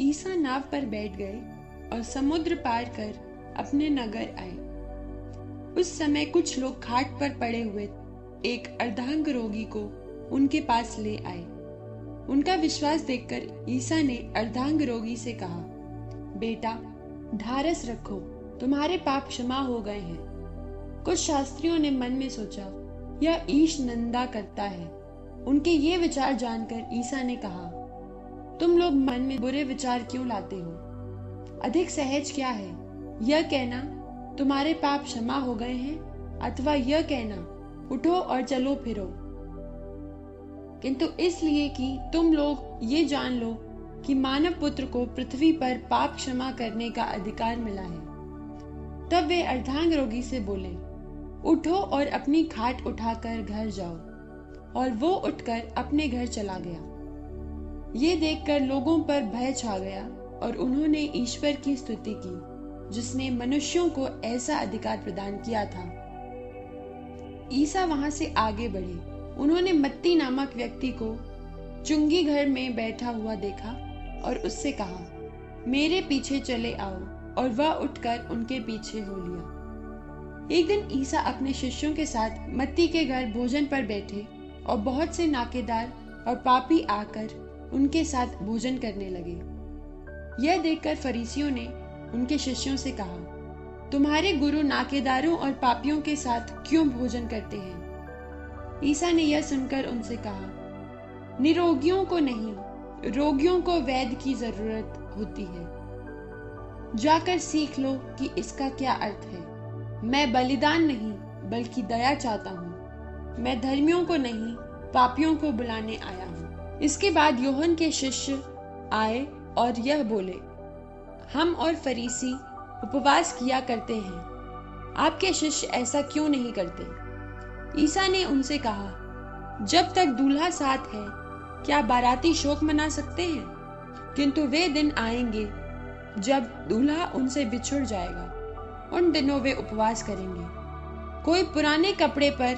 ईसा नाव पर बैठ गए और समुद्र पार कर अपने नगर आए। उस समय कुछ लोग खाट पर पड़े हुए एक अर्धांग रोगी को उनके पास ले आए। उनका विश्वास देखकर ईसा ने अर्धांग रोगी से कहा, बेटा, ढारस रखो, तुम्हारे पाप क्षमा हो गए हैं। कुछ शास्त्रियों ने मन में सोचा, यह ईश नंदा करता है। उनके ये विचार जानकर ईसा ने कहा तुम लोग मन में बुरे विचार क्यों लाते हो? अधिक सहज क्या है? यह कहना, तुम्हारे पाप क्षमा हो गए हैं, अथवा यह कहना, उठो और चलो फिरो। किंतु इसलिए कि तुम लोग ये जान लो कि मानव पुत्र को पृथ्वी पर पाप क्षमा करने का अधिकार मिला है। तब वे अर्धांग रोगी से बोले, उठो और अपनी खाट उठाकर घर जाओ। और वो उठकर अपने घर चला गया। ये देखकर लोगों पर भय छा गया और उन्होंने ईश्वर की स्तुति की, जिसने मनुष्यों को ऐसा अधिकार प्रदान किया था। ईसा वहाँ से आगे बढ़े। उन्होंने मत्ती नामक व्यक्ति को चुंगी घर में बैठा हुआ देखा और उससे कहा, मेरे पीछे चले आओ। और वह उठकर उनके पीछे हो लिया। एक दिन ईसा अपने शिष्यों के साथ मत्ती के घर भोजन पर बैठे और बहुत से नाकेदार और पापी आकर उनके साथ भोजन करने लगे। यह देखकर फरीसियों ने उनके शिष्यों से कहा, तुम्हारे गुरु नाकेदारों और पापियों के साथ क्यों भोजन करते हैं? ईसा ने यह सुनकर उनसे कहा, निरोगियों को नहीं, रोगियों को वैद्य की ज़रूरत होती है। जाकर सीख लो कि इसका क्या अर्थ है। मैं बलिदान नहीं, बल्कि दया चाहता हूँ। मैं धर्मियों को नहीं, पापियों को बुलाने आया हूँ। इसके बाद योहन के शिष्य आए और यह बोले, हम और फरीसी उपवास किया करते हैं। आपके शिष्य ऐसा क्यों नहीं करते? ईसा ने उनसे कहा, जब तक दूल्हा साथ है, क्या बाराती शोक मना सकते हैं? किंतु वे दिन आएँगे जब दूल्हा उनसे बिछुड़ जाएगा, उन दिनों वे उपवास करेंगे। कोई पुराने कपड़े पर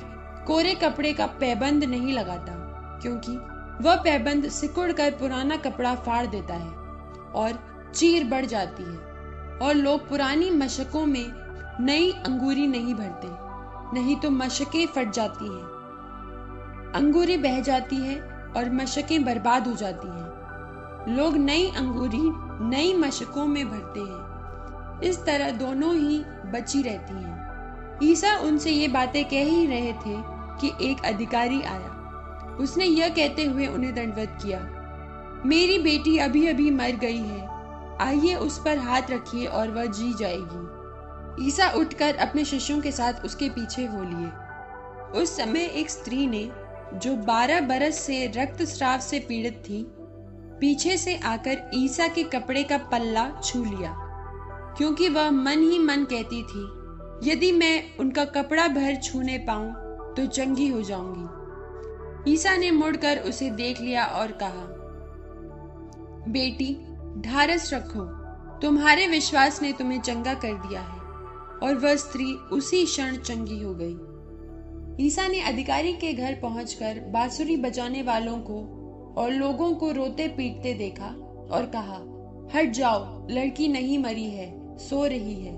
कोरे कपड़े का पैबंद नहीं लगाता, क्योंकि वह पैबंद सिकुड़ कर पुराना कपड़ा फाड़ देता है और चीर बढ़ जाती है और लोग पुरानी मशकों में नई अंगूरी नहीं भरते, नहीं तो मशकें फट जाती हैं। अंगूरी बह जाती है और मशकें बर्बाद हो जाती हैं। लोग नई अंगूरी नई मशकों में भरते हैं। इस तरह दोनों ही बची रहती हैं। ईसा उनसे ये बातें कह ही रहे थे कि एक अधिकारी आया। उसने यह कहते हुए उन्हें दंडवत किया, मेरी बेटी अभी अभी मर गई है। आइए उस पर हाथ रखिए और वह जी जाएगी। ईसा उठकर अपने शिष्यों के साथ उसके पीछे हो लिए। उस समय एक स्त्री ने, जो बारह बरस से रक्त स्राव से पीड़ित थी, पीछे से आकर ईसा के कपड़े का पल्ला छू लिया, क्योंकि वह मन ही मन कहती थी, यदि मैं उनका कपड़ा भर छूने पाऊँ तो चंगी हो जाऊँगी। ईसा ने मुड़कर उसे देख लिया और कहा, बेटी, ढारस रखो। तुम्हारे विश्वास ने तुम्हें चंगा कर दिया है, और वह स्त्री उसी क्षण चंगी हो गई। ईसा ने अधिकारी के घर पहुंचकर बांसुरी बजाने वालों को और लोगों को रोते पीटते देखा और कहा, हट जाओ, लड़की नहीं मरी है, सो रही है।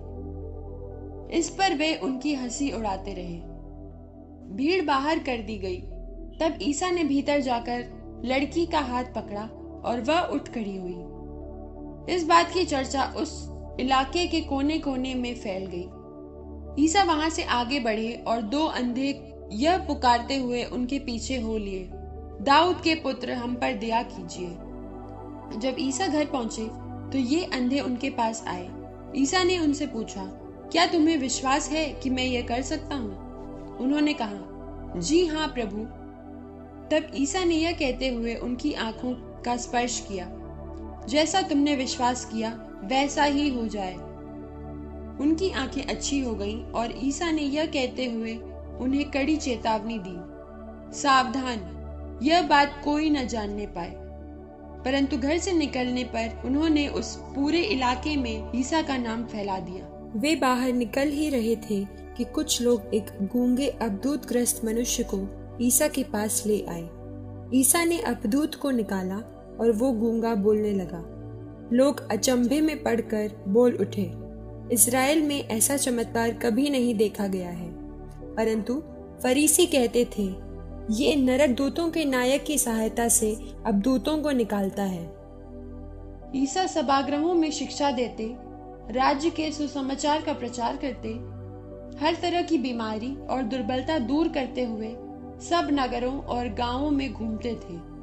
इस पर वे उनकी हँसी उड़ाते रहे। भीड़ बाहर कर दी गई। तब ईसा ने भीतर जाकर लड़की का हाथ पकड़ा और वह उठ खड़ी हुई। इस बात की चर्चा उस इलाके के कोने कोने में फैल गई। ईसा वहाँ से आगे बढ़े और दो अंधे यह पुकारते हुए उनके पीछे हो लिए, दाऊद के पुत्र, हम पर दया कीजिए। जब ईसा घर पहुँचे तो ये अंधे उनके पास आए। ईसा ने उनसे पूछा, क्या तुम्हें विश्वास है कि मैं ये कर सकता हूँ? उन्होंने कहा, जी हाँ प्रभु तब ईसा ने यह कहते हुए उनकी आँखों का स्पर्श किया, जैसा तुमने विश्वास किया, वैसा ही हो जाए। उनकी आँखें अच्छी हो गईं और ईसा ने यह कहते हुए उन्हें कड़ी चेतावनी दी, सावधान, यह बात कोई न जानने पाए। परंतु घर से निकलने पर उन्होंने उस पूरे इलाके में ईसा का नाम फैला दिया। वे बाहर निकल ही रहे थे कि कुछ लोग एक गूँगे अबदूत ग्रस्त मनुष्य को ईसा के पास ले आए। ईसा ने अपदूत को निकाला और वो गूँगा बोलने लगा। लोग अचंभे में पड़कर बोल उठे, इसराइल में ऐसा चमत्कार कभी नहीं देखा गया है। परंतु फरीसी कहते थे, ये नरक दूतों के नायक की सहायता से अब दूतों को निकालता है। ईसा सभाग्रहों में शिक्षा देते, राज्य के सुसमाचार का प्रचार करते, हर तरह की बीमारी और दुर्बलता दूर करते हुए सब नगरों और गाँवों में घूमते थे।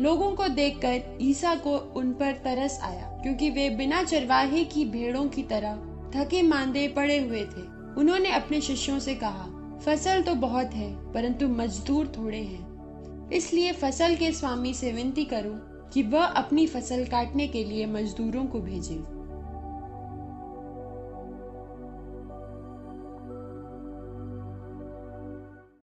लोगों को देखकर ईसा को उन पर तरस आया, क्योंकि वे बिना चरवाहे की भेड़ों की तरह थके मांदे पड़े हुए थे। उन्होंने अपने शिष्यों से कहा, फ़सल तो बहुत है, परंतु मजदूर थोड़े हैं। इसलिए फ़सल के स्वामी से विनती करो कि वह अपनी फ़सल काटने के लिए मजदूरों को भेजे।